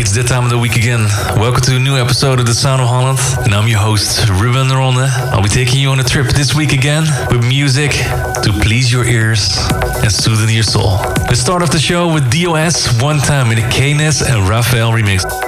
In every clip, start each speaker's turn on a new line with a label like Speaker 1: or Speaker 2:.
Speaker 1: It's that time of the week again. Welcome to a new episode of The Sound of Holland. And I'm your host, Ruben Ronde. I'll be taking you on a trip this week again with music to please your ears and soothe your soul. Let's start off the show with DOS One Time in a Knes and Raphael remix.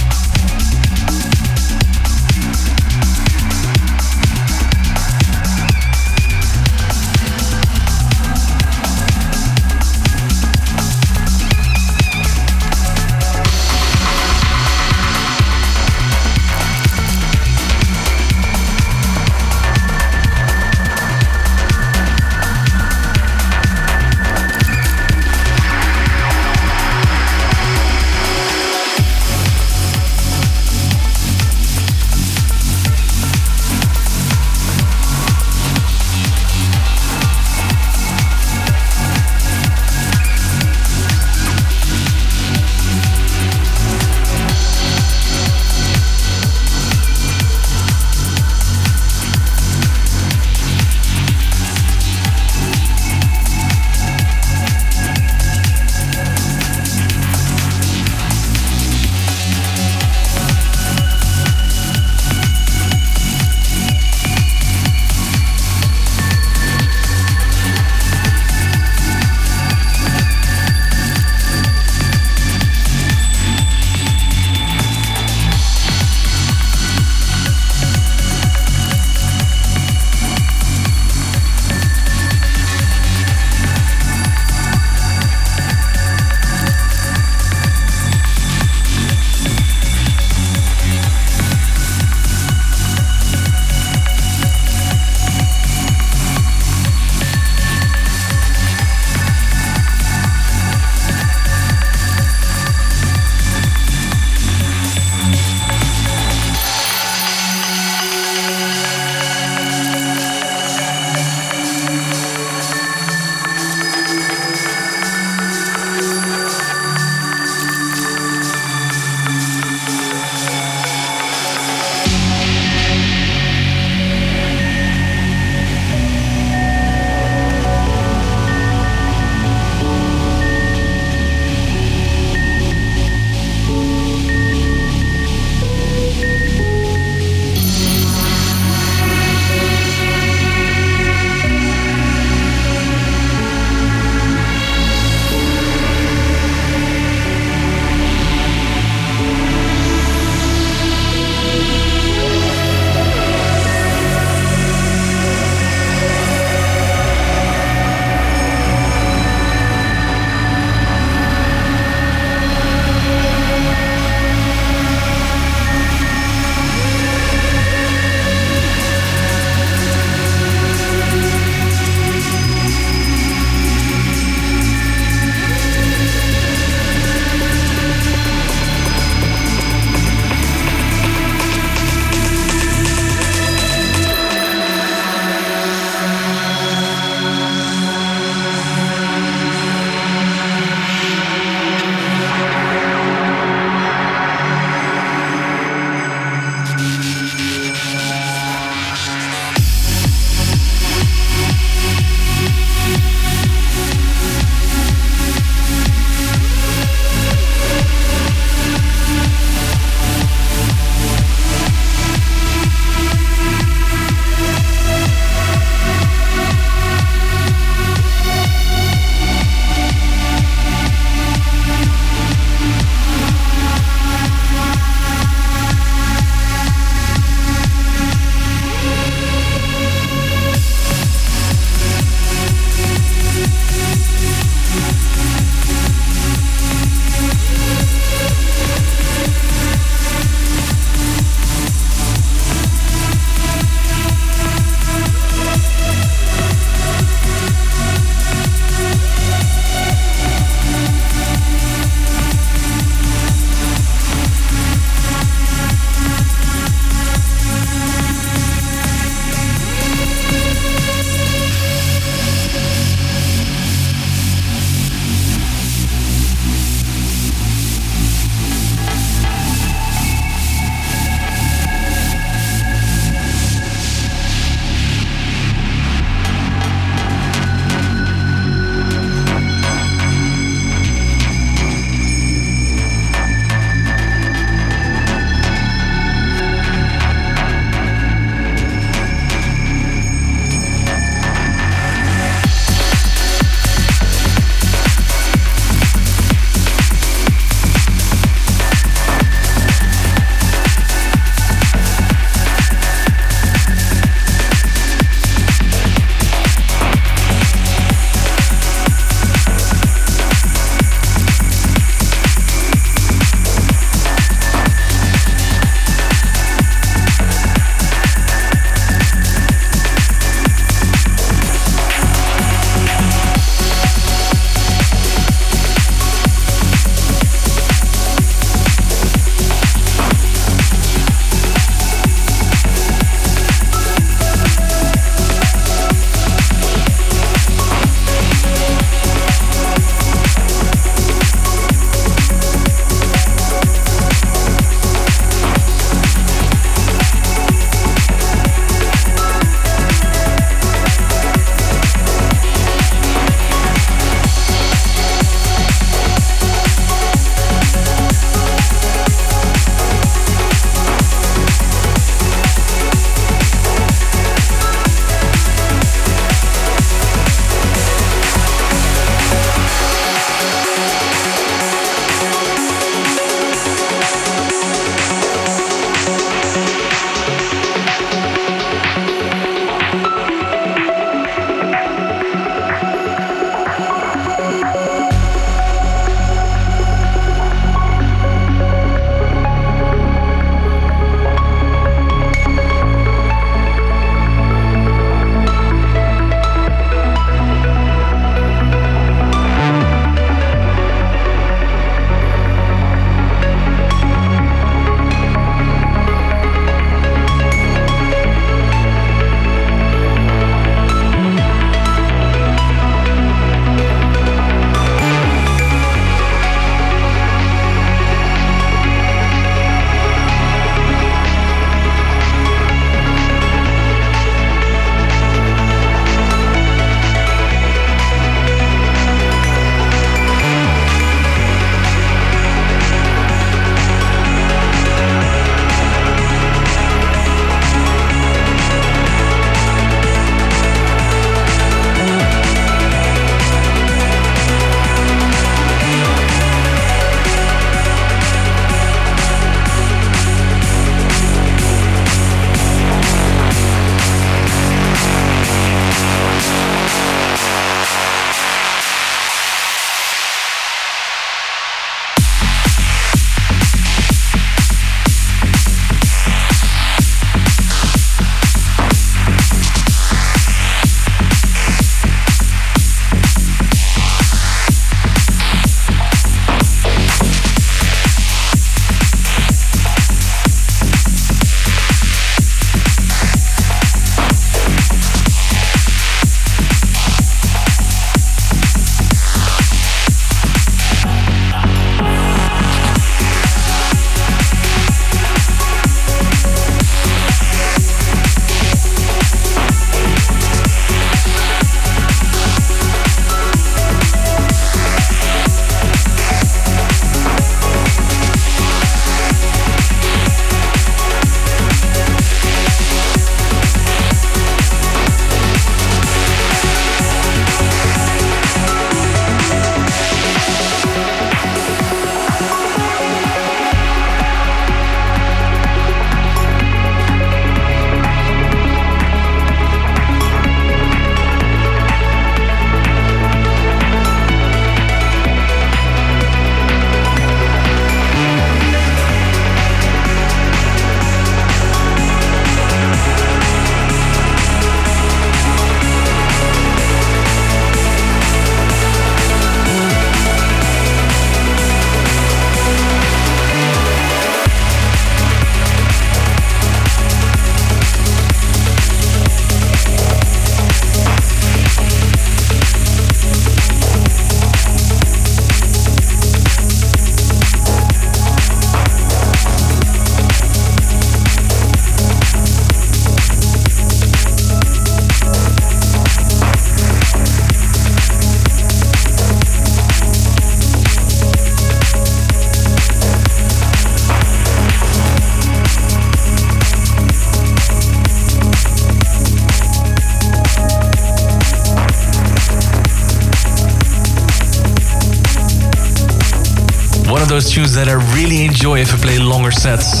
Speaker 1: Those tunes that I really enjoy if I play longer sets.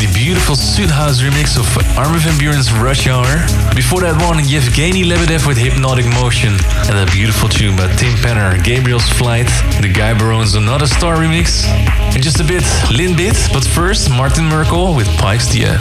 Speaker 1: The beautiful Sudhaus remix of Armin van Buuren's Rush Hour. Before that one, Evgeny Lebedev with Hypnotic Motion. And a beautiful tune by Tim Penner, Gabriel's Flight, the Gai Barone's Another Star remix. And just a bit, LinBit, but first, Martin Merkel with Paix Dieu.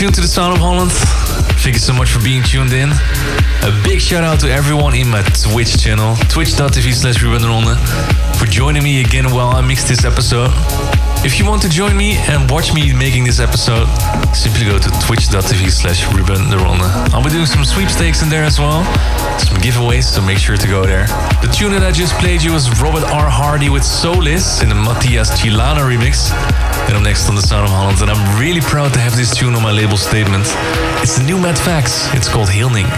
Speaker 1: Tuned to the Sound of Holland. Thank you so much for being tuned in. A big shout out to everyone in my Twitch channel, twitch.tv slash for joining me again while I mix this episode. If you want to join me and watch me making this episode, simply go to twitch.tv slash Ruben. I'll be doing some sweepstakes in there as well, some giveaways, so make sure to go there. The tune that I just played you was Robert R. Hardy with Solis in the Matias Chilano remix. And I'm next on the Sound of Holland, and I'm really proud to have this tune on my label statement. It's the new Matt Fax. It's called Hyllning.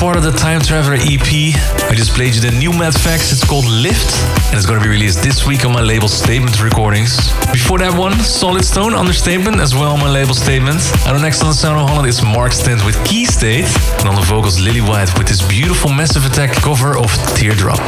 Speaker 1: Part of the Time Traveler EP. I just played you the new Matt Fax. It's called Lift, and it's gonna be released this week on my label Statement Recordings. Before that one, Solid Stone, Understatement, as well on my label Statement. And the next on the Sound of Holland is Mark Stent with Keystate, and on the vocals Lily White with this beautiful Massive Attack cover of Teardrop.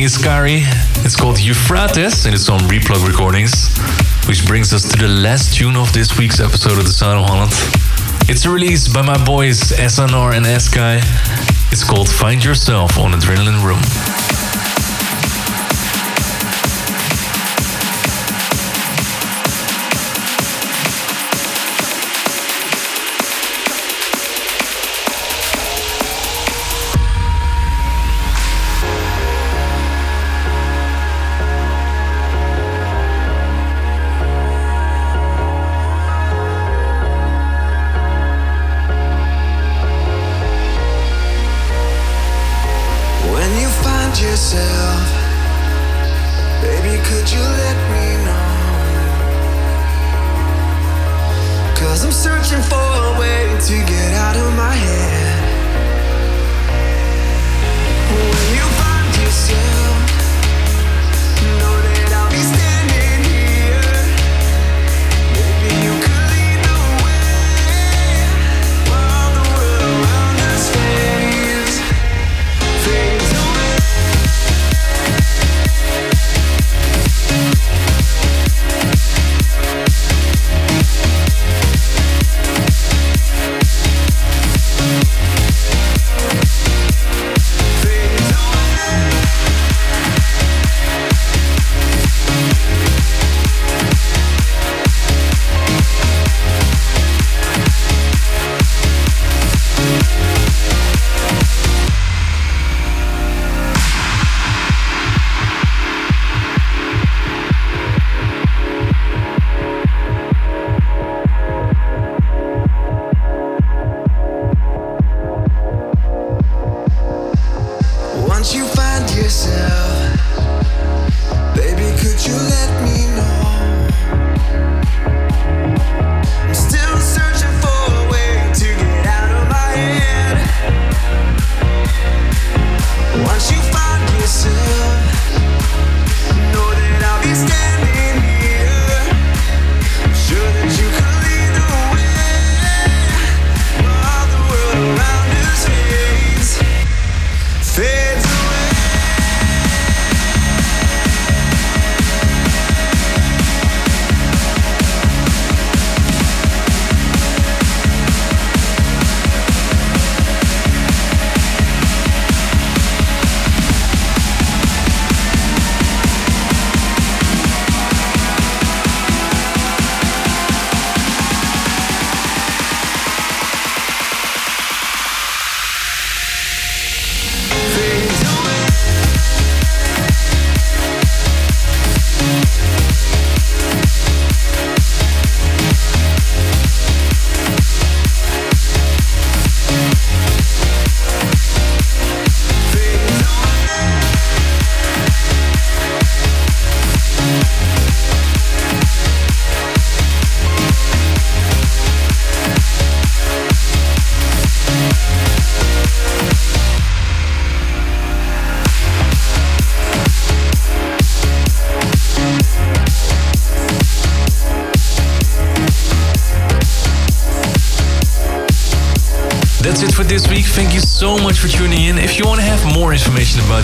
Speaker 2: By Tommi It's called Euphrates and it's on Replug Recordings, which brings us to the last tune of this week's episode of The Sound of Holland. It's released by my boys SNR and Eskai. It's called Find Yourself on Adrenalin Room.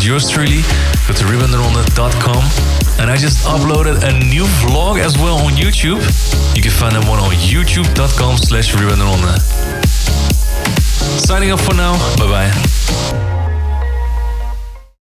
Speaker 2: Yours truly, go to rubenderonde.com. And I just uploaded a new vlog as well on YouTube. You can find that one on youtube.com slash rubenderonde. Signing off for now. Bye bye.